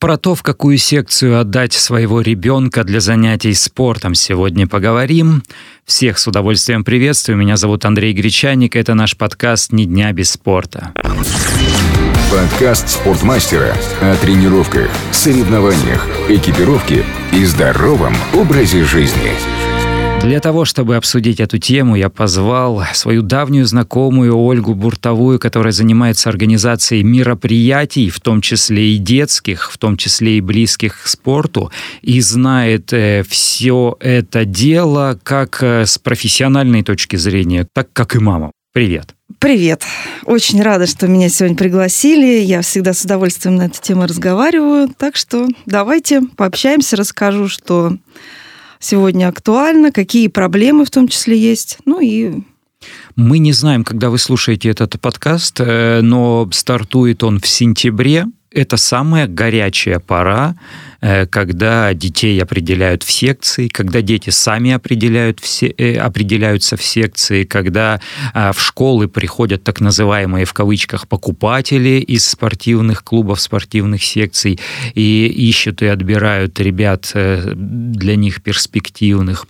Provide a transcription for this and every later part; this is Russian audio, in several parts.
Про то, в какую секцию отдать своего ребенка для занятий спортом, сегодня поговорим. Всех с удовольствием приветствую. Меня зовут Андрей Гречаник. Это наш подкаст «Ни дня без спорта». Подкаст спортмастера о тренировках, соревнованиях, экипировке и здоровом образе жизни. Для того, чтобы обсудить эту тему, я позвал свою давнюю знакомую Ольгу Буртовую, которая занимается организацией мероприятий, в том числе и детских, в том числе и близких к спорту, и знает э, все это дело как э, с профессиональной точки зрения, так как и мама. Привет. Привет. Очень рада, что меня сегодня пригласили. Я всегда с удовольствием на эту тему разговариваю. Так что давайте пообщаемся, расскажу, что сегодня актуально, какие проблемы в том числе есть. Ну и мы не знаем, когда вы слушаете этот подкаст, э, но стартует он в сентябре. Это самая горячая пора Э, когда детей определяют в секции, когда дети сами определяют все, э, определяются в секции, когда а, в школы приходят так называемые в кавычках покупатели из спортивных клубов, спортивных секций и ищут и отбирают ребят э, для них перспективных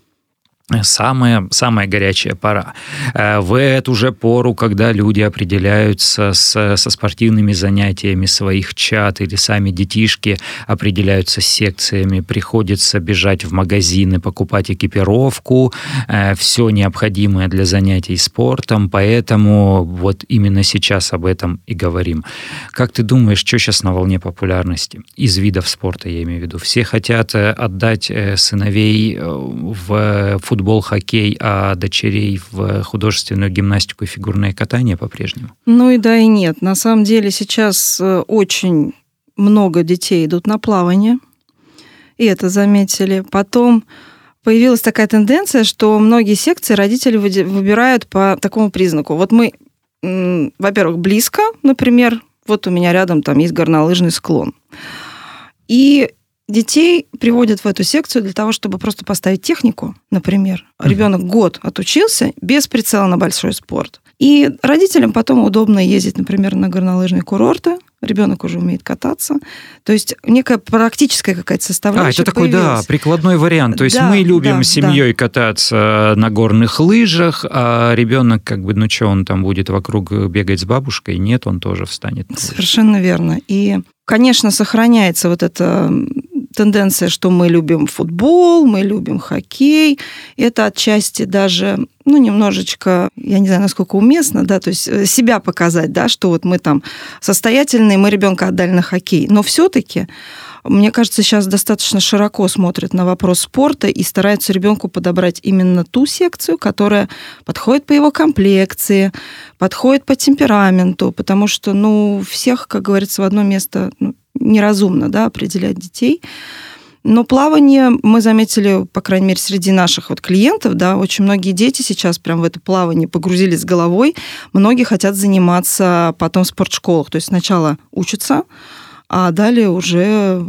самая, самая горячая пора. Э, в эту же пору, когда люди определяются с, со спортивными занятиями своих чат или сами детишки определяются с секциями, приходится бежать в магазины, покупать экипировку, э, все необходимое для занятий спортом, поэтому вот именно сейчас об этом и говорим. Как ты думаешь, что сейчас на волне популярности? Из видов спорта, я имею в виду. Все хотят э, отдать сыновей в футбол футбол, хоккей, а дочерей в художественную гимнастику и фигурное катание по-прежнему? Ну и да, и нет. На самом деле сейчас э, очень много детей идут на плавание, и это заметили. Потом появилась такая тенденция, что многие секции родители выбирают по такому признаку. Вот мы, во-первых, близко, например, вот у меня рядом там есть горнолыжный склон. И Детей приводят в эту секцию для того, чтобы просто поставить технику, например. Ребенок год отучился без прицела на большой спорт. И родителям потом удобно ездить, например, на горнолыжные курорты, ребенок уже умеет кататься. То есть некая практическая какая-то составляющая. А, это такой, появилась. да, прикладной вариант. То есть да, мы любим да, семьей да. кататься на горных лыжах, а ребенок, как бы, ну что, он там будет вокруг бегать с бабушкой? Нет, он тоже встанет. Совершенно верно. И, конечно, сохраняется вот это тенденция, что мы любим футбол, мы любим хоккей. Это отчасти даже, ну, немножечко, я не знаю, насколько уместно, да, то есть э, себя показать, да, что вот мы там состоятельные, мы ребенка отдали на хоккей. Но все-таки мне кажется, сейчас достаточно широко смотрят на вопрос спорта и стараются ребенку подобрать именно ту секцию, которая подходит по его комплекции, подходит по темпераменту, потому что, ну, всех, как говорится, в одно место ну, неразумно да, определять детей. Но плавание мы заметили, по крайней мере, среди наших вот клиентов, да, очень многие дети сейчас прям в это плавание погрузились головой. Многие хотят заниматься потом в спортшколах. То есть сначала учатся, а далее уже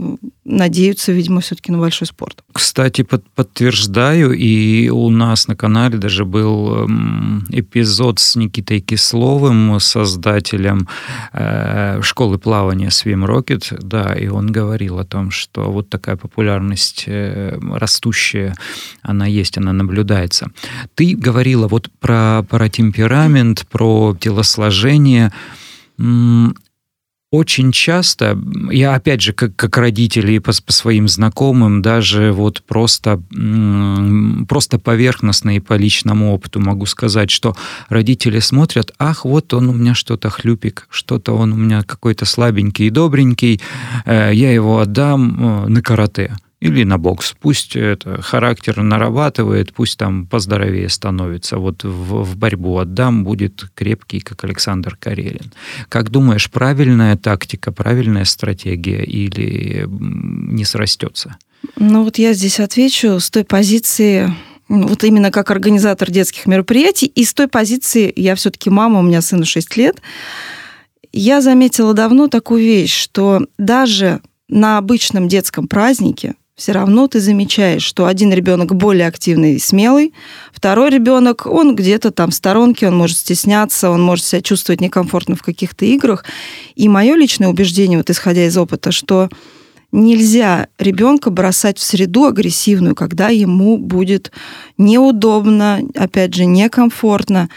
надеются, видимо, все-таки на большой спорт. Кстати, под, подтверждаю, и у нас на канале даже был эм, эпизод с Никитой Кисловым, создателем э, школы плавания Swim Rocket, да, и он говорил о том, что вот такая популярность э, растущая, она есть, она наблюдается. Ты говорила вот про, про темперамент, про телосложение очень часто, я опять же, как, как родители по, по своим знакомым, даже вот просто, просто поверхностно и по личному опыту могу сказать, что родители смотрят, ах, вот он у меня что-то хлюпик, что-то он у меня какой-то слабенький и добренький, э, я его отдам э, на карате или на бокс. Пусть это характер нарабатывает, пусть там поздоровее становится. Вот в, в борьбу отдам, будет крепкий, как Александр Карелин. Как думаешь, правильная тактика, правильная стратегия или не срастется? Ну вот я здесь отвечу с той позиции, вот именно как организатор детских мероприятий, и с той позиции, я все-таки мама, у меня сыну 6 лет, я заметила давно такую вещь, что даже на обычном детском празднике все равно ты замечаешь, что один ребенок более активный и смелый, второй ребенок, он где-то там в сторонке, он может стесняться, он может себя чувствовать некомфортно в каких-то играх. И мое личное убеждение, вот исходя из опыта, что нельзя ребенка бросать в среду агрессивную, когда ему будет неудобно, опять же, некомфортно.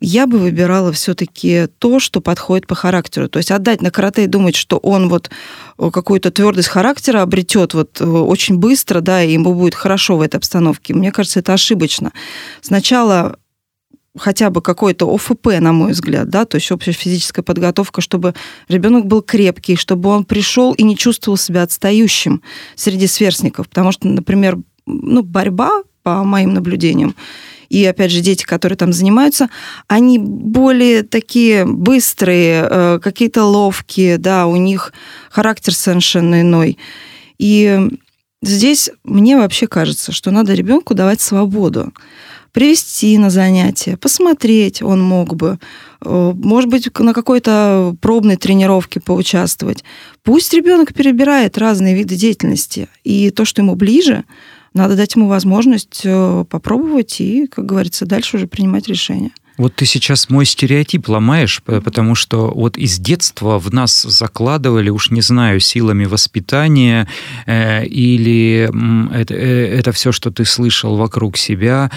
Я бы выбирала все-таки то, что подходит по характеру. То есть отдать на карате и думать, что он вот э, какую-то твердость характера обретет вот э, очень быстро, да, и ему будет хорошо в этой обстановке. Мне кажется, это ошибочно. Сначала хотя бы какой-то ОФП, на мой взгляд, да, то есть общая физическая подготовка, чтобы ребенок был крепкий, чтобы он пришел и не чувствовал себя отстающим среди сверстников. Потому что, например, ну, борьба, по моим наблюдениям, и, опять же, дети, которые там занимаются, они более такие быстрые, э, какие-то ловкие, да, у них характер совершенно иной. И здесь мне вообще кажется, что надо ребенку давать свободу привести на занятия, посмотреть он мог бы, э, может быть, на какой-то пробной тренировке поучаствовать. Пусть ребенок перебирает разные виды деятельности, и то, что ему ближе, надо дать ему возможность э, попробовать и, как говорится, дальше уже принимать решения. Вот ты сейчас мой стереотип ломаешь, потому что вот из детства в нас закладывали, уж не знаю, силами воспитания э, или это, э, это все, что ты слышал вокруг себя,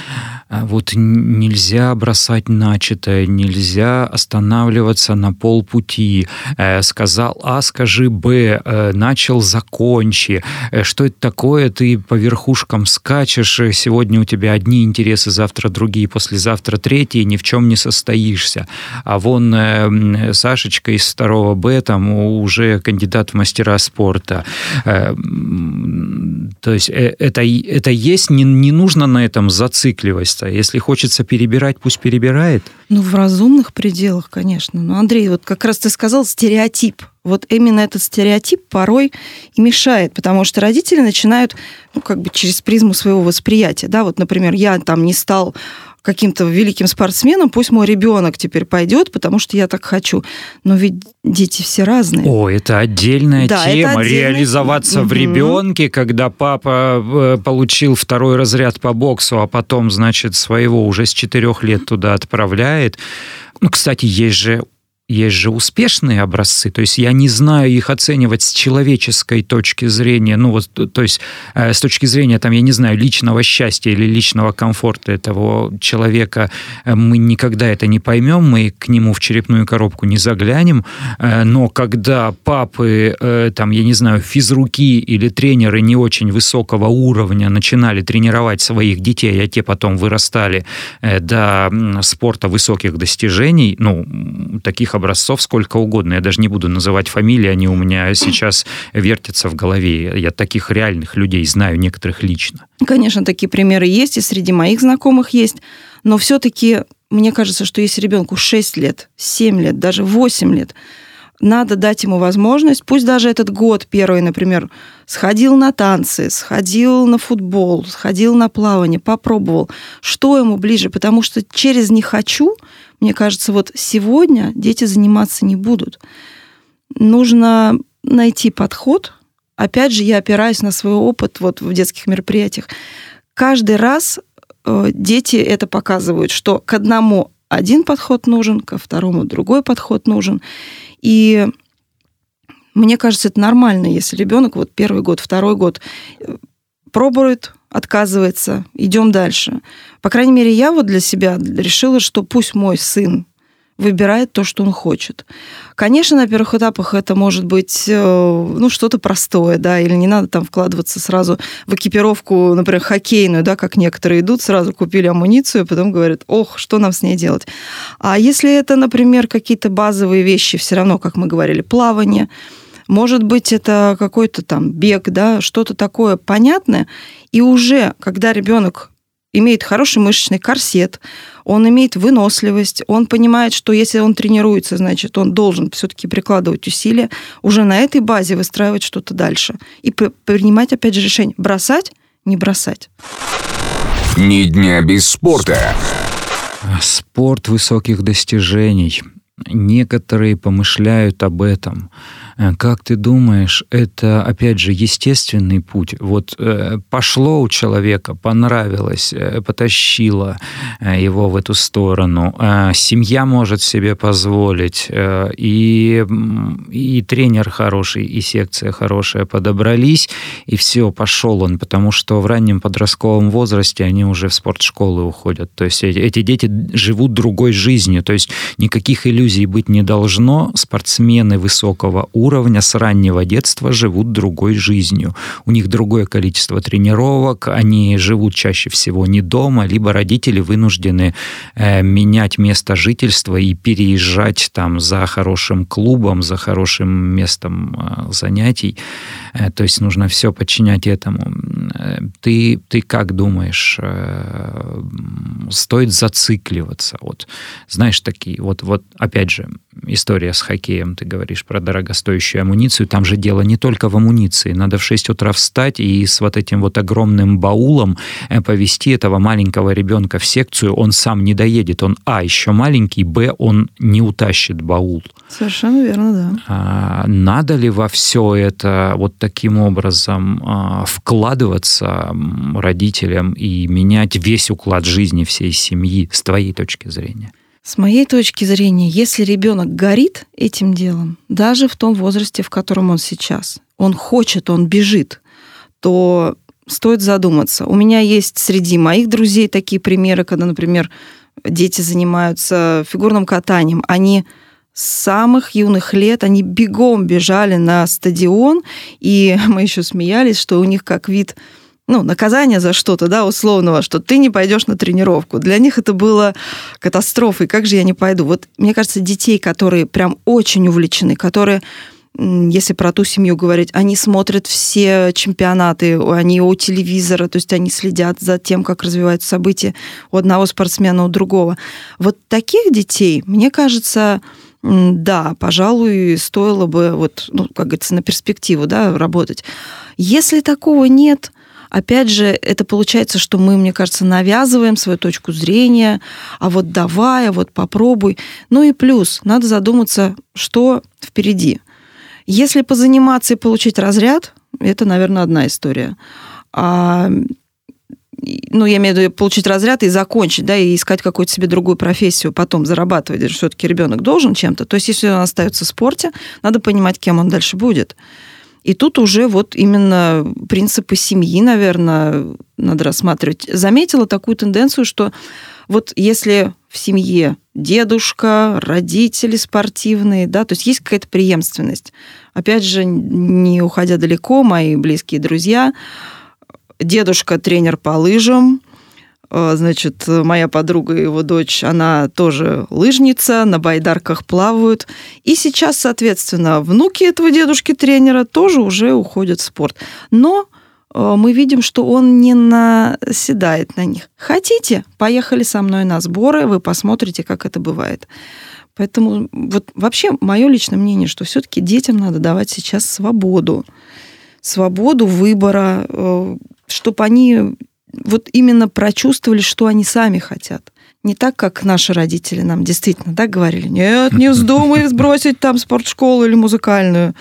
а вот нельзя бросать начатое, нельзя останавливаться на полпути. Э, сказал А, скажи Б, э, начал, закончи. Э, что это такое? Ты по верхушкам скачешь, э, сегодня у тебя одни интересы, завтра другие, послезавтра третьи, ни в чем чем не состоишься. А вон э, Сашечка из второго Б, там уже кандидат в мастера спорта. Э, то есть э, это, это есть, не, не нужно на этом зацикливаться. Если хочется перебирать, пусть перебирает. Ну, в разумных пределах, конечно. Но, Андрей, вот как раз ты сказал стереотип вот именно этот стереотип порой и мешает, потому что родители начинают, ну, как бы через призму своего восприятия, да, вот, например, я там не стал каким-то великим спортсменом, пусть мой ребенок теперь пойдет, потому что я так хочу. Но ведь дети все разные. О, это отдельная да, тема. Это отдельная... Реализоваться угу. в ребенке, когда папа э, получил второй разряд по боксу, а потом, значит, своего уже с четырех лет туда отправляет. Ну, кстати, есть же есть же успешные образцы, то есть я не знаю их оценивать с человеческой точки зрения, ну вот, то есть э, с точки зрения, там, я не знаю, личного счастья или личного комфорта этого человека, э, мы никогда это не поймем, мы к нему в черепную коробку не заглянем, э, но когда папы, э, там, я не знаю, физруки или тренеры не очень высокого уровня начинали тренировать своих детей, а те потом вырастали э, до спорта высоких достижений, ну, таких таких образцов сколько угодно. Я даже не буду называть фамилии, они у меня сейчас вертятся в голове. Я таких реальных людей знаю, некоторых лично. Конечно, такие примеры есть, и среди моих знакомых есть. Но все-таки мне кажется, что если ребенку 6 лет, 7 лет, даже 8 лет, надо дать ему возможность, пусть даже этот год первый, например, сходил на танцы, сходил на футбол, сходил на плавание, попробовал, что ему ближе, потому что через «не хочу» Мне кажется, вот сегодня дети заниматься не будут. Нужно найти подход. Опять же, я опираюсь на свой опыт вот в детских мероприятиях. Каждый раз э, дети это показывают, что к одному один подход нужен, ко второму другой подход нужен. И мне кажется, это нормально, если ребенок вот первый год, второй год э, пробует, отказывается, идем дальше. По крайней мере, я вот для себя решила, что пусть мой сын выбирает то, что он хочет. Конечно, на первых этапах это может быть э, ну, что-то простое, да, или не надо там вкладываться сразу в экипировку, например, хоккейную, да, как некоторые идут, сразу купили амуницию, потом говорят, ох, что нам с ней делать. А если это, например, какие-то базовые вещи, все равно, как мы говорили, плавание, может быть, это какой-то там бег, да, что-то такое понятное. И уже, когда ребенок имеет хороший мышечный корсет, он имеет выносливость, он понимает, что если он тренируется, значит, он должен все-таки прикладывать усилия, уже на этой базе выстраивать что-то дальше. И принимать, опять же, решение, бросать, не бросать. Ни дня без спорта. Спорт высоких достижений. Некоторые помышляют об этом. Э, как ты думаешь, это, опять же, естественный путь? Вот э, пошло у человека, понравилось, э, потащило его в эту сторону. Семья может себе позволить, и, и тренер хороший, и секция хорошая подобрались, и все, пошел он, потому что в раннем подростковом возрасте они уже в спортшколы уходят. То есть эти дети живут другой жизнью, то есть никаких иллюзий быть не должно. Спортсмены высокого уровня с раннего детства живут другой жизнью. У них другое количество тренировок, они живут чаще всего не дома, либо родители вынуждены э, менять место жительства и переезжать там за хорошим клубом, за хорошим местом э, занятий. Э, то есть нужно все подчинять этому. Э, ты, ты как думаешь, э, стоит зацикливаться? Вот, знаешь, такие, вот, вот опять же, история с хоккеем, ты говоришь про дорогостоящую амуницию, там же дело не только в амуниции, надо в 6 утра встать и с вот этим вот огромным баулом повести этого маленького ребенка в секцию, он сам не доедет, он, а, еще маленький, б, он не утащит баул. Совершенно верно, да. А, надо ли во все это вот таким образом а, вкладываться родителям и менять весь уклад жизни всей семьи с твоей точки зрения? С моей точки зрения, если ребенок горит этим делом, даже в том возрасте, в котором он сейчас, он хочет, он бежит, то стоит задуматься. У меня есть среди моих друзей такие примеры, когда, например, дети занимаются фигурным катанием, они с самых юных лет они бегом бежали на стадион, и мы еще смеялись, что у них как вид ну, наказание за что-то, да, условного, что ты не пойдешь на тренировку. Для них это было катастрофой. Как же я не пойду? Вот мне кажется, детей, которые прям очень увлечены, которые если про ту семью говорить, они смотрят все чемпионаты, они у телевизора, то есть они следят за тем, как развиваются события у одного спортсмена, у другого. Вот таких детей, мне кажется, да, пожалуй, стоило бы, вот, ну, как говорится, на перспективу да, работать. Если такого нет, опять же, это получается, что мы, мне кажется, навязываем свою точку зрения, а вот давай, а вот попробуй. Ну и плюс, надо задуматься, что впереди. Если позаниматься и получить разряд, это, наверное, одна история. А ну, я имею в виду получить разряд и закончить, да, и искать какую-то себе другую профессию, потом зарабатывать. Все-таки ребенок должен чем-то. То есть, если он остается в спорте, надо понимать, кем он дальше будет. И тут уже вот именно принципы семьи, наверное, надо рассматривать. Заметила такую тенденцию, что вот если в семье дедушка, родители спортивные, да, то есть есть какая-то преемственность. Опять же, не уходя далеко, мои близкие друзья, дедушка тренер по лыжам, значит, моя подруга и его дочь, она тоже лыжница, на байдарках плавают. И сейчас, соответственно, внуки этого дедушки-тренера тоже уже уходят в спорт. Но э, мы видим, что он не наседает на них. Хотите, поехали со мной на сборы, вы посмотрите, как это бывает. Поэтому вот вообще мое личное мнение, что все-таки детям надо давать сейчас свободу. Свободу выбора, э, чтобы они вот именно прочувствовали, что они сами хотят. Не так, как наши родители нам действительно да, говорили, нет, не вздумай сбросить там спортшколу или музыкальную.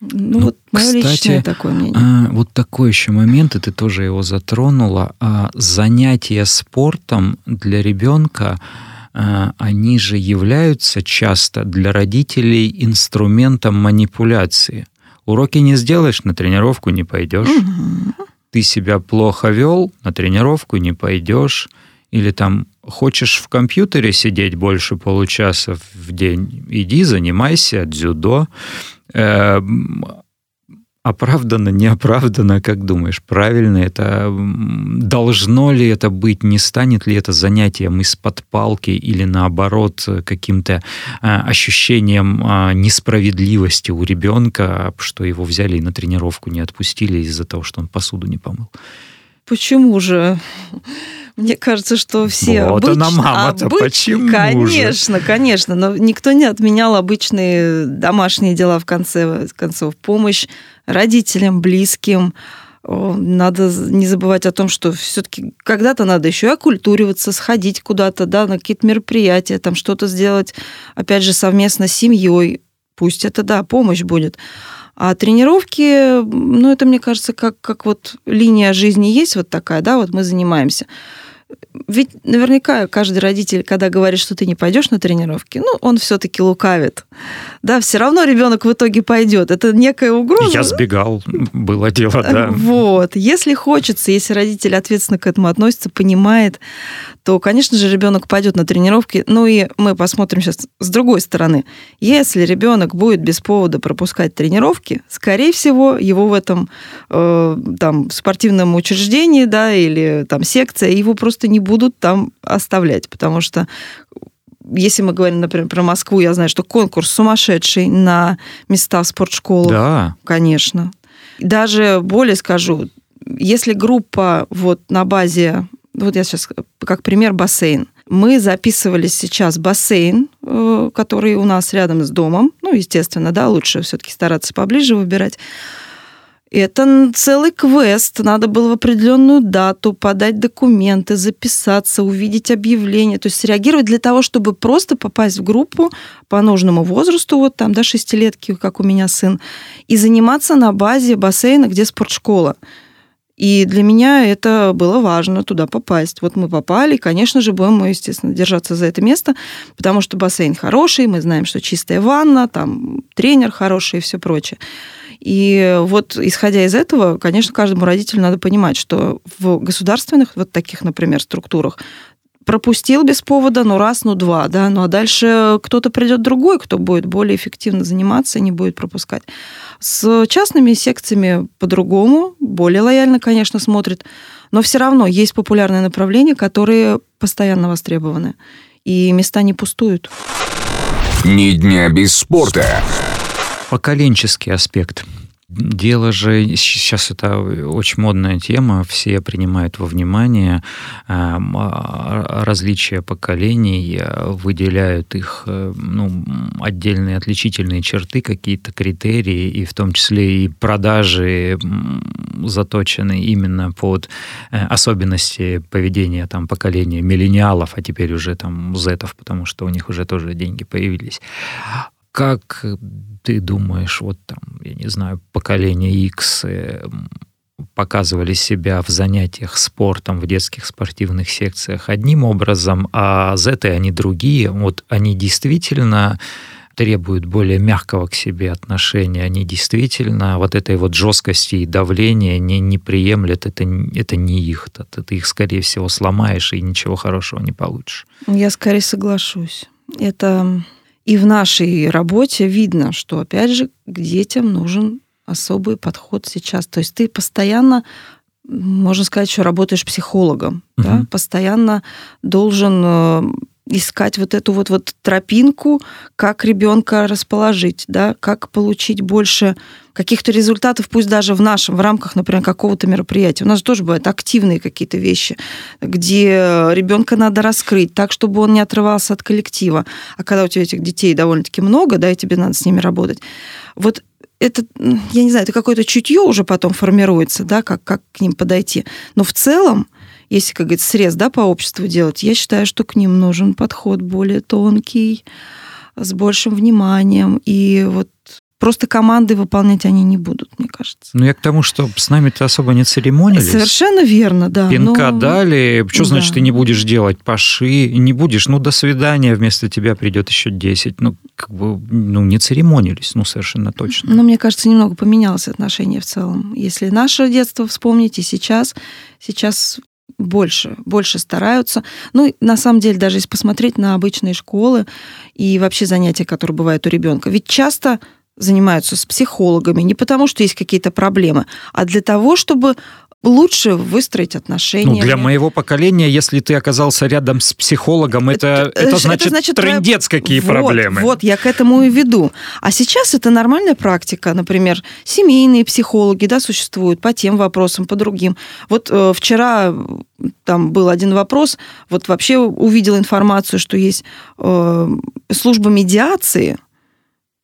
Ну, ну вот мое кстати, личное такое мнение. А, вот такой еще момент, и ты тоже его затронула. А, занятия спортом для ребенка, а, они же являются часто для родителей инструментом манипуляции. Уроки не сделаешь, на тренировку не пойдешь. Угу ты себя плохо вел, на тренировку не пойдешь, или там хочешь в компьютере сидеть больше получаса в день, иди занимайся дзюдо. Э, оправданно, неоправданно, как думаешь, правильно это, должно ли это быть, не станет ли это занятием из-под палки или наоборот каким-то а, ощущением а, несправедливости у ребенка, что его взяли и на тренировку не отпустили из-за того, что он посуду не помыл? Почему же? Мне кажется, что все вот обыч... она мама-то обыч... почему Конечно, же? конечно, но никто не отменял обычные домашние дела в конце концов. Помощь родителям, близким. Надо не забывать о том, что все-таки когда-то надо еще и оккультуриваться, сходить куда-то, да, на какие-то мероприятия, там что-то сделать, опять же, совместно с семьей Пусть это, да, помощь будет. А тренировки, ну, это, мне кажется, как, как вот линия жизни есть вот такая, да, вот мы занимаемся. Ведь наверняка каждый родитель, когда говорит, что ты не пойдешь на тренировки, ну, он все-таки лукавит. Да, все равно ребенок в итоге пойдет. Это некая угроза. Я сбегал, было дело, да. Вот. Если хочется, если родитель ответственно к этому относится, понимает, то, конечно же, ребенок пойдет на тренировки. Ну и мы посмотрим сейчас с другой стороны. Если ребенок будет без повода пропускать тренировки, скорее всего, его в этом э, там спортивном учреждении, да, или там секция, его просто не будут там оставлять, потому что если мы говорим, например, про Москву, я знаю, что конкурс сумасшедший на места в спортшколах. Да. Конечно. Даже более скажу, если группа вот на базе, вот я сейчас как пример бассейн, мы записывали сейчас бассейн, э, который у нас рядом с домом, ну, естественно, да, лучше все-таки стараться поближе выбирать. Это целый квест. Надо было в определенную дату подать документы, записаться, увидеть объявление. То есть реагировать для того, чтобы просто попасть в группу по нужному возрасту, вот там, да, шестилетки, как у меня сын, и заниматься на базе бассейна, где спортшкола. И для меня это было важно туда попасть. Вот мы попали, конечно же, будем мы, естественно, держаться за это место, потому что бассейн хороший, мы знаем, что чистая ванна, там тренер хороший и все прочее. И вот исходя из этого, конечно, каждому родителю надо понимать, что в государственных вот таких, например, структурах пропустил без повода, ну раз, ну два, да, ну а дальше кто-то придет другой, кто будет более эффективно заниматься и не будет пропускать. С частными секциями по-другому, более лояльно, конечно, смотрит, но все равно есть популярные направления, которые постоянно востребованы, и места не пустуют. Ни дня без спорта поколенческий аспект. Дело же, сейчас это очень модная тема, все принимают во внимание эм, а, различия поколений, э, выделяют их э, ну, отдельные отличительные черты, какие-то критерии, и в том числе и продажи заточены именно под э, особенности поведения там, поколения миллениалов, а теперь уже там зетов, потому что у них уже тоже деньги появились как ты думаешь, вот там, я не знаю, поколение X э, показывали себя в занятиях спортом в детских спортивных секциях одним образом, а Z они другие. Вот они действительно требуют более мягкого к себе отношения, они действительно вот этой вот жесткости и давления не, не приемлят, это, это не их, это ты их, скорее всего, сломаешь и ничего хорошего не получишь. Я скорее соглашусь. Это и в нашей работе видно, что, опять же, к детям нужен особый подход сейчас. То есть ты постоянно, можно сказать, что работаешь психологом, угу. да? постоянно должен э, искать вот эту вот, вот тропинку, как ребенка расположить, да, как получить больше каких-то результатов, пусть даже в нашем, в рамках, например, какого-то мероприятия. У нас тоже бывают активные какие-то вещи, где ребенка надо раскрыть так, чтобы он не отрывался от коллектива. А когда у тебя этих детей довольно-таки много, да, и тебе надо с ними работать, вот это, я не знаю, это какое-то чутье уже потом формируется, да, как, как к ним подойти. Но в целом если, как говорится, срез да, по обществу делать, я считаю, что к ним нужен подход более тонкий, с большим вниманием. И вот просто команды выполнять они не будут, мне кажется. Ну, я к тому, что с нами-то особо не церемонились. Совершенно верно, да. Пинка но... дали. Что да. значит, ты не будешь делать паши? Не будешь, ну, до свидания, вместо тебя придет еще 10. Ну, как бы, ну, не церемонились, ну, совершенно точно. Ну, мне кажется, немного поменялось отношение в целом. Если наше детство вспомнить и сейчас, сейчас больше, больше стараются. Ну, на самом деле, даже если посмотреть на обычные школы и вообще занятия, которые бывают у ребенка, ведь часто занимаются с психологами не потому, что есть какие-то проблемы, а для того, чтобы лучше выстроить отношения. Ну, для моего поколения, если ты оказался рядом с психологом, это, это, это, значит, это значит трендец какие вот, проблемы. Вот, я к этому и веду. А сейчас это нормальная практика. Например, семейные психологи да, существуют по тем вопросам, по другим. Вот э, вчера там был один вопрос, вот вообще увидел информацию, что есть э, служба медиации –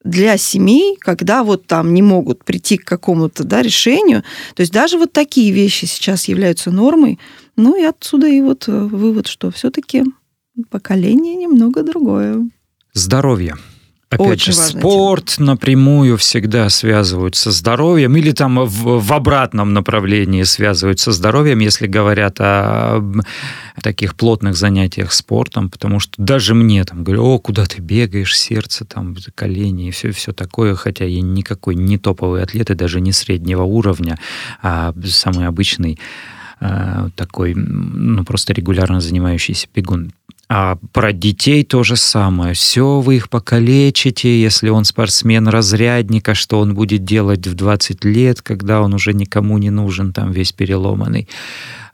для семей, когда вот там не могут прийти к какому-то да, решению. То есть даже вот такие вещи сейчас являются нормой. Ну и отсюда и вот э, вывод, что все-таки поколение немного другое. Здоровье Опять Очень же, спорт тема. напрямую всегда связывают со здоровьем или там в, в обратном направлении связывают со здоровьем, если говорят о, о таких плотных занятиях спортом, потому что даже мне там говорю, о, куда ты бегаешь, сердце, там, колени и все, все такое, хотя я никакой не топовый атлет и даже не среднего уровня, а самый обычный а, такой, ну, просто регулярно занимающийся бегун. А про детей то же самое. Все, вы их покалечите, если он спортсмен-разрядник, а что он будет делать в 20 лет, когда он уже никому не нужен, там весь переломанный.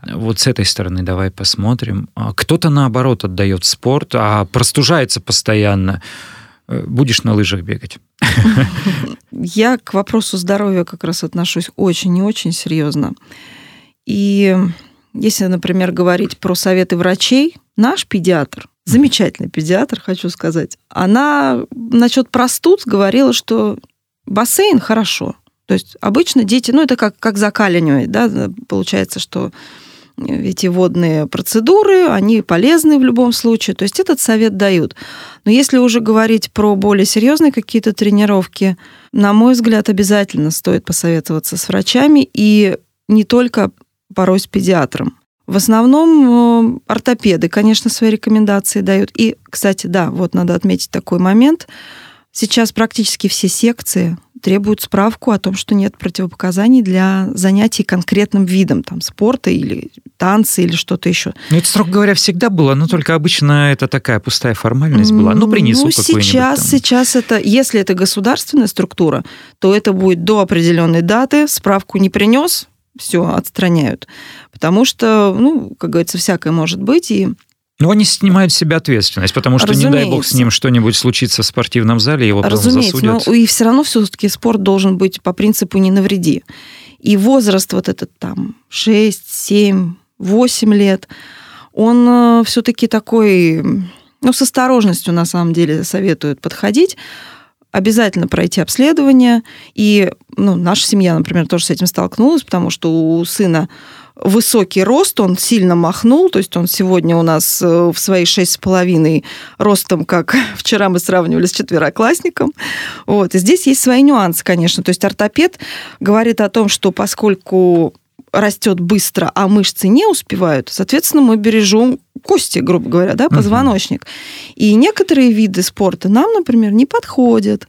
Вот с этой стороны давай посмотрим. А кто-то, наоборот, отдает спорт, а простужается постоянно. Э, будешь на лыжах бегать. Я к вопросу здоровья как раз отношусь очень и очень серьезно. И если, например, говорить про советы врачей, наш педиатр, замечательный педиатр, хочу сказать, она насчет простуд говорила, что бассейн хорошо. То есть обычно дети, ну это как, как закаливание, да, получается, что эти водные процедуры, они полезны в любом случае. То есть этот совет дают. Но если уже говорить про более серьезные какие-то тренировки, на мой взгляд, обязательно стоит посоветоваться с врачами и не только порой с педиатром. В основном э, ортопеды, конечно, свои рекомендации дают. И, кстати, да, вот надо отметить такой момент. Сейчас практически все секции требуют справку о том, что нет противопоказаний для занятий конкретным видом там, спорта или танцы или что-то еще. Ну, это, строго говоря, всегда было, но только обычно это такая пустая формальность была. Ну, принесу ну, сейчас, сейчас это, если это государственная структура, то это будет до определенной даты, справку не принес, все, отстраняют. Потому что, ну, как говорится, всякое может быть, и но они снимают с себя ответственность, потому что, Разумеется. не дай бог, с ним что-нибудь случится в спортивном зале, его просто засудят. но и все равно все-таки спорт должен быть по принципу «не навреди». И возраст вот этот там 6, 7, 8 лет, он э, все-таки такой, ну, с осторожностью на самом деле советуют подходить, обязательно пройти обследование. И ну, наша семья, например, тоже с этим столкнулась, потому что у сына высокий рост, он сильно махнул, то есть он сегодня у нас э, в свои шесть с половиной ростом, как вчера мы сравнивали с четвероклассником. Вот. И здесь есть свои нюансы, конечно. То есть ортопед говорит о том, что поскольку растет быстро, а мышцы не успевают, соответственно, мы бережем кости, грубо говоря, да, позвоночник. Uh-huh. И некоторые виды спорта нам, например, не подходят.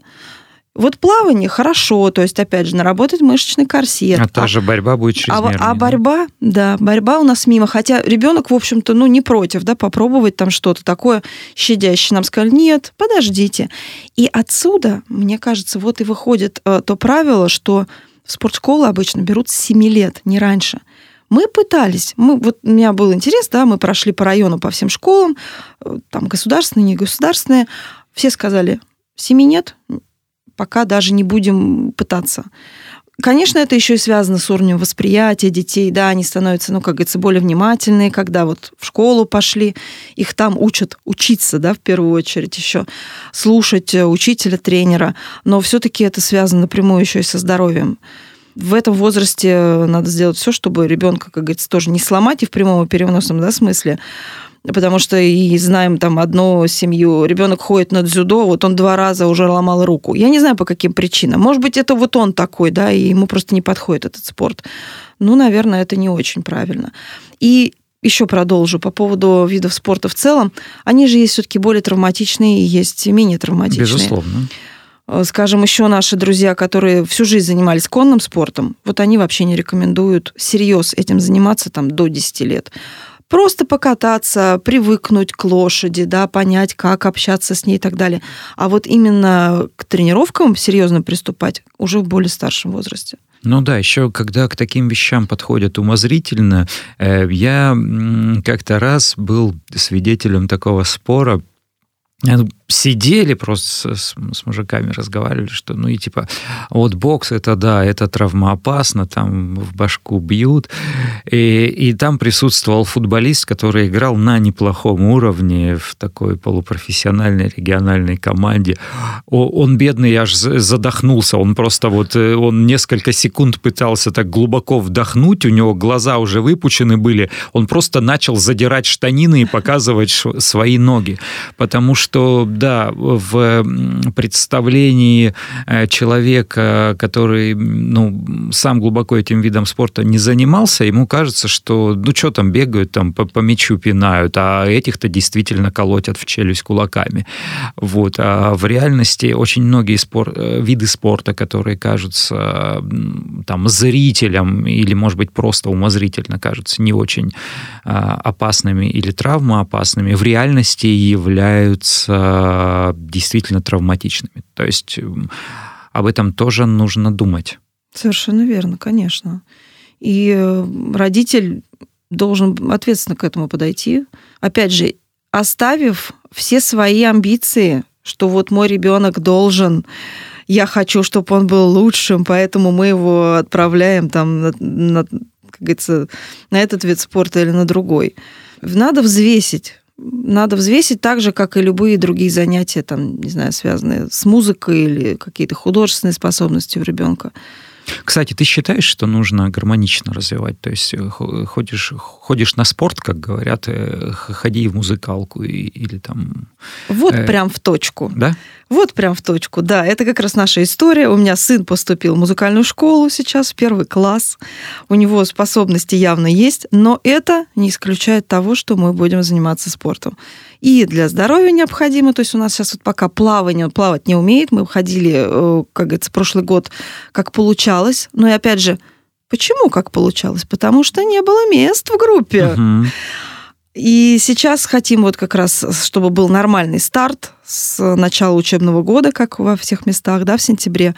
Вот плавание хорошо, то есть, опять же, наработать мышечный корсет. А, а та же борьба будет чрезмерной. А, а борьба, да, борьба у нас мимо. Хотя ребенок, в общем-то, ну, не против, да, попробовать там что-то такое щадящее. Нам сказали, нет, подождите. И отсюда, мне кажется, вот и выходит э, то правило, что в спортшколы обычно берут с 7 лет, не раньше. Мы пытались, мы, вот у меня был интерес, да, мы прошли по району, по всем школам, э, там государственные, негосударственные, все сказали, семи нет, пока даже не будем пытаться. Конечно, это еще и связано с уровнем восприятия детей, да, они становятся, ну, как говорится, более внимательные, когда вот в школу пошли, их там учат учиться, да, в первую очередь еще, слушать э, учителя, тренера, но все-таки это связано напрямую еще и со здоровьем. В этом возрасте надо сделать все, чтобы ребенка, как говорится, тоже не сломать и в прямом и переносном да, смысле, потому что и знаем там одну семью, ребенок ходит на дзюдо, вот он два раза уже ломал руку. Я не знаю, по каким причинам. Может быть, это вот он такой, да, и ему просто не подходит этот спорт. Ну, наверное, это не очень правильно. И еще продолжу по поводу видов спорта в целом. Они же есть все-таки более травматичные и есть менее травматичные. Безусловно. Э, скажем, еще наши друзья, которые всю жизнь занимались конным спортом, вот они вообще не рекомендуют всерьез этим заниматься там до 10 лет. Просто покататься, привыкнуть к лошади, да, понять, как общаться с ней и так далее. А вот именно к тренировкам серьезно приступать уже в более старшем возрасте. Ну да, еще когда к таким вещам подходят умозрительно, э, я как-то раз был свидетелем такого спора сидели просто с, с мужиками, разговаривали, что ну и типа вот бокс это да, это травмоопасно, там в башку бьют. И, и там присутствовал футболист, который играл на неплохом уровне в такой полупрофессиональной региональной команде. О, он бедный аж задохнулся, он просто вот, э, он несколько секунд пытался так глубоко вдохнуть, у него глаза уже выпучены были, он просто начал задирать штанины и показывать свои ноги, потому что да, в представлении э, человека, который ну, сам глубоко этим видом спорта не занимался, ему кажется, что ну что там бегают, там по, по мячу пинают, а этих-то действительно колотят в челюсть кулаками. Вот. А в реальности очень многие спор, э, виды спорта, которые кажутся там зрителям или, может быть, просто умозрительно кажутся не очень а, опасными или травмоопасными, в реальности являются действительно травматичными. То есть об этом тоже нужно думать. Совершенно верно, конечно. И э, родитель должен ответственно к этому подойти. Опять же, оставив все свои амбиции, что вот мой ребенок должен я хочу, чтобы он был лучшим, поэтому мы его отправляем там на, на, как говорится, на этот вид спорта или на другой. Надо взвесить. Надо взвесить так же, как и любые другие занятия, там, не знаю, связанные с музыкой или какие-то художественные способности у ребенка. Кстати, ты считаешь, что нужно гармонично развивать? То есть э, ходишь, ходишь на спорт, как говорят, э, ходи в музыкалку или там... Вот э, прям в точку. Да? Вот прям в точку, да. Это как раз наша история. У меня сын поступил в музыкальную школу сейчас, в первый класс. У него способности явно есть, но это не исключает того, что мы будем заниматься спортом и для здоровья необходимо. То есть у нас сейчас вот пока плавание, плавать не умеет. Мы ходили, э, как говорится, прошлый год, как получалось. Но и опять же, почему как получалось? Потому что не было мест в группе. И сейчас хотим вот как раз, чтобы был нормальный старт с начала учебного года, как во всех местах, да, в сентябре.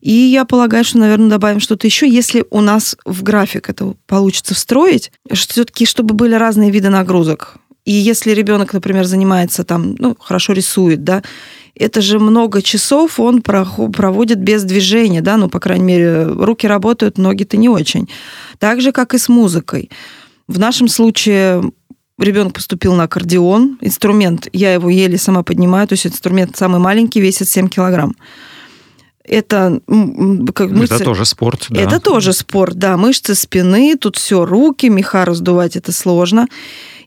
И я полагаю, что, наверное, добавим что-то еще, если у нас в график это получится встроить, все-таки, чтобы были разные виды нагрузок. И если ребенок, например, занимается там, ну, хорошо рисует, да, это же много часов он проводит без движения, да, ну, по крайней мере, руки работают, ноги-то не очень. Так же, как и с музыкой. В нашем случае ребенок поступил на аккордеон, инструмент, я его еле сама поднимаю, то есть инструмент самый маленький, весит 7 килограмм. Это как мышцы... Это тоже спорт, да. Это тоже спорт, да. Мышцы спины, тут все руки, меха раздувать это сложно.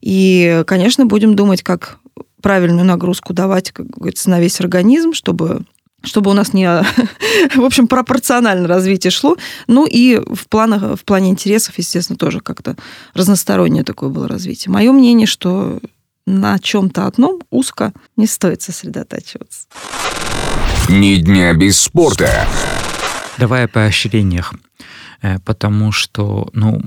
И, конечно, будем думать, как правильную нагрузку давать, как говорится, на весь организм, чтобы чтобы у нас не, в общем, пропорционально развитие шло. Ну и в, планах, в плане интересов, естественно, тоже как-то разностороннее такое было развитие. Мое мнение, что на чем-то одном узко не стоит сосредотачиваться. Ни дня без спорта. Давай о поощрениях. Э, потому что ну,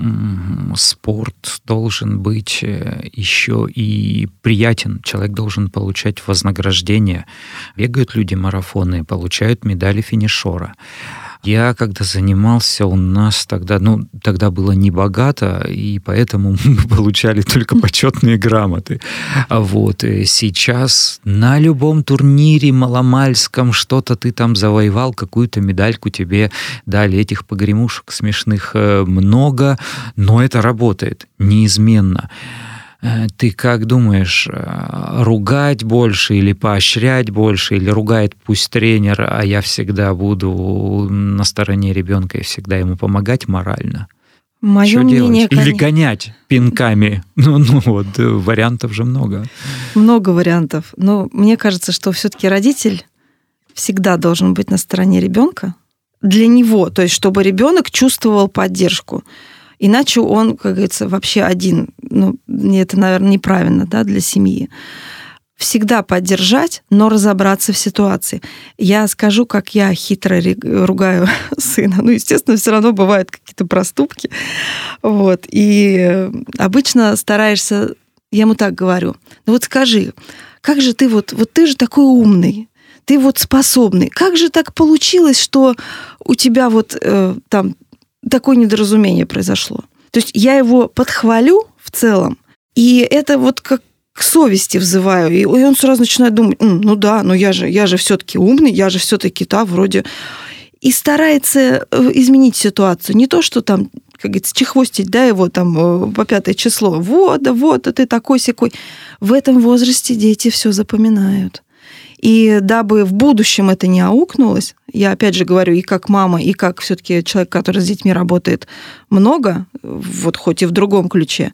спорт должен быть э, еще и приятен. Человек должен получать вознаграждение. Бегают люди марафоны, получают медали финишора. Я когда занимался, у нас тогда, ну, тогда было не богато, и поэтому мы получали только почетные грамоты. А вот и сейчас на любом турнире маломальском что-то ты там завоевал, какую-то медальку тебе дали. Этих погремушек смешных э, много, но это работает неизменно. Э, ты как думаешь, э, ругать больше или поощрять больше, или ругает пусть тренер, а я всегда буду на стороне ребенка и всегда ему помогать морально? Мое Что мнение, делать? Или гонять пинками? Ну, ну вот, э, вариантов же много. Много вариантов. Но мне кажется, что все-таки родитель всегда должен быть на стороне ребенка для него, то есть чтобы ребенок чувствовал поддержку. Иначе он, как говорится, вообще один. Ну, это, наверное, неправильно да, для семьи. Всегда поддержать, но разобраться в ситуации. Я скажу, как я хитро ругаю сына. Ну, естественно, все равно бывают какие-то проступки. Вот. И обычно стараешься, я ему так говорю, ну вот скажи, как же ты вот, вот ты же такой умный, ты вот способный. Как же так получилось, что у тебя вот э, там такое недоразумение произошло. То есть я его подхвалю в целом, и это вот как к совести взываю. И он сразу начинает думать, ну да, но я же, я же все-таки умный, я же все-таки, да, вроде... И старается э, изменить ситуацию. Не то, что там, как говорится, чехвостить, да, его там э, по пятое число. Вот, да, вот, а ты такой секой. В этом возрасте дети все запоминают. И дабы в будущем это не аукнулось, я опять же говорю, и как мама, и как все-таки человек, который с детьми работает много, вот хоть и в другом ключе,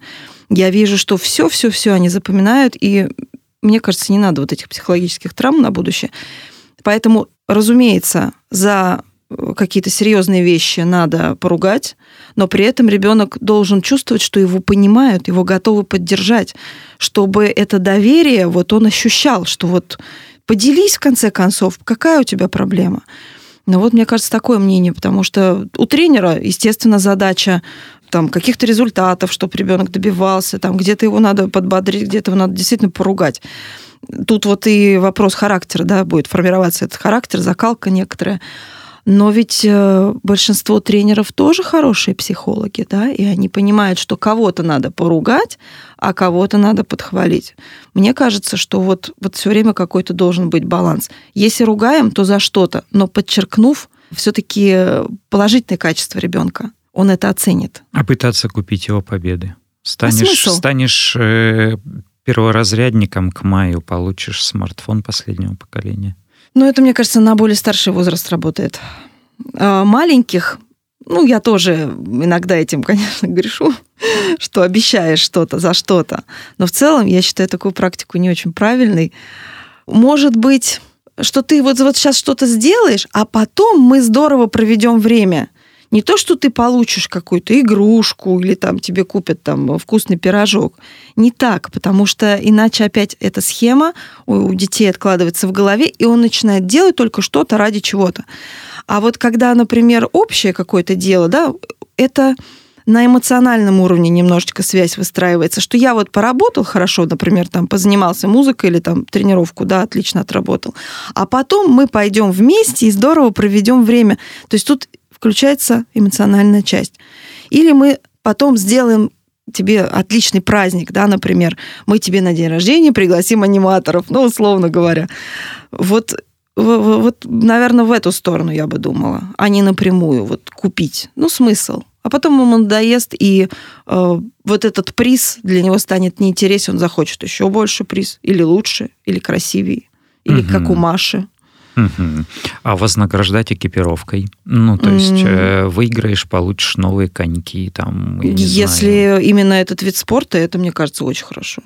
я вижу, что все-все-все они запоминают, и мне кажется, не надо вот этих психологических травм на будущее. Поэтому, разумеется, за какие-то серьезные вещи надо поругать, но при этом ребенок должен чувствовать, что его понимают, его готовы поддержать, чтобы это доверие вот он ощущал, что вот поделись в конце концов, какая у тебя проблема. Ну вот, мне кажется, такое мнение, потому что у тренера, естественно, задача там, каких-то результатов, чтобы ребенок добивался, там, где-то его надо подбодрить, где-то его надо действительно поругать. Тут вот и вопрос характера, да, будет формироваться этот характер, закалка некоторая. Но ведь э, большинство тренеров тоже хорошие психологи, да, и они понимают, что кого-то надо поругать, а кого-то надо подхвалить. Мне кажется, что вот, вот все время какой-то должен быть баланс. Если ругаем, то за что-то, но подчеркнув все-таки положительное качество ребенка, он это оценит. А пытаться купить его победы? Станешь, а станешь э, перворазрядником к маю, получишь смартфон последнего поколения. Ну, это, мне кажется, на более старший возраст работает. А маленьких, ну, я тоже иногда этим, конечно, грешу, что обещаешь что-то за что-то. Но в целом я считаю такую практику не очень правильной. Может быть, что ты вот, вот сейчас что-то сделаешь, а потом мы здорово проведем время. Не то, что ты получишь какую-то игрушку или там тебе купят там вкусный пирожок. Не так, потому что иначе опять эта схема у детей откладывается в голове, и он начинает делать только что-то ради чего-то. А вот когда, например, общее какое-то дело, да, это на эмоциональном уровне немножечко связь выстраивается, что я вот поработал хорошо, например, там позанимался музыкой или там тренировку, да, отлично отработал, а потом мы пойдем вместе и здорово проведем время. То есть тут включается эмоциональная часть. Или мы потом сделаем тебе отличный праздник, да, например, мы тебе на день рождения пригласим аниматоров, ну, условно говоря. Вот, вот, наверное, в эту сторону я бы думала, а не напрямую вот купить. Ну, смысл. А потом ему надоест, и э, вот этот приз для него станет неинтересен, он захочет еще больше приз, или лучше, или красивее, или угу. как у Маши. А вознаграждать экипировкой? Ну, то есть mm. выиграешь, получишь новые коньки там. Если знаю. именно этот вид спорта, это, мне кажется, очень хорошо.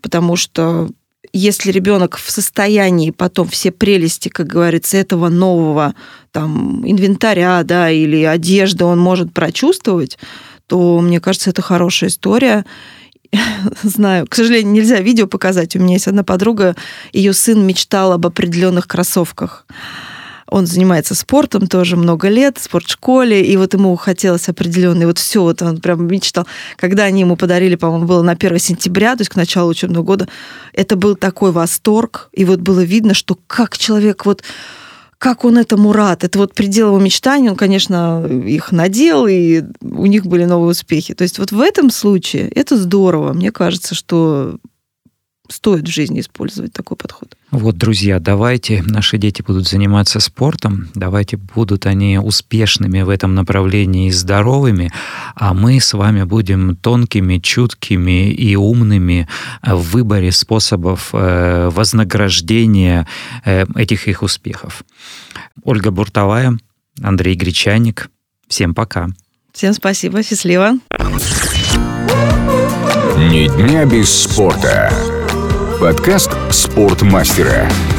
Потому что если ребенок в состоянии потом все прелести, как говорится, этого нового там инвентаря, да, или одежды он может прочувствовать, то, мне кажется, это хорошая история. знаю, к сожалению, нельзя видео показать. У меня есть одна подруга, ее сын мечтал об определенных кроссовках. Он занимается спортом тоже много лет, в спортшколе, и вот ему хотелось определенный, вот все, вот он прям мечтал. Когда они ему подарили, по-моему, было на 1 сентября, то есть к началу учебного года, это был такой восторг, и вот было видно, что как человек вот как он этому рад. Это вот предел его мечтаний. Он, конечно, их надел, и у них были новые успехи. То есть вот в этом случае это здорово. Мне кажется, что стоит в жизни использовать такой подход. Вот, друзья, давайте наши дети будут заниматься спортом, давайте будут они успешными в этом направлении и здоровыми, а мы с вами будем тонкими, чуткими и умными в выборе способов э, вознаграждения э, этих их успехов. Ольга Буртовая, Андрей Гречаник. Всем пока. Всем спасибо, счастливо. Ни дня без спорта. Подкаст «Спортмастера».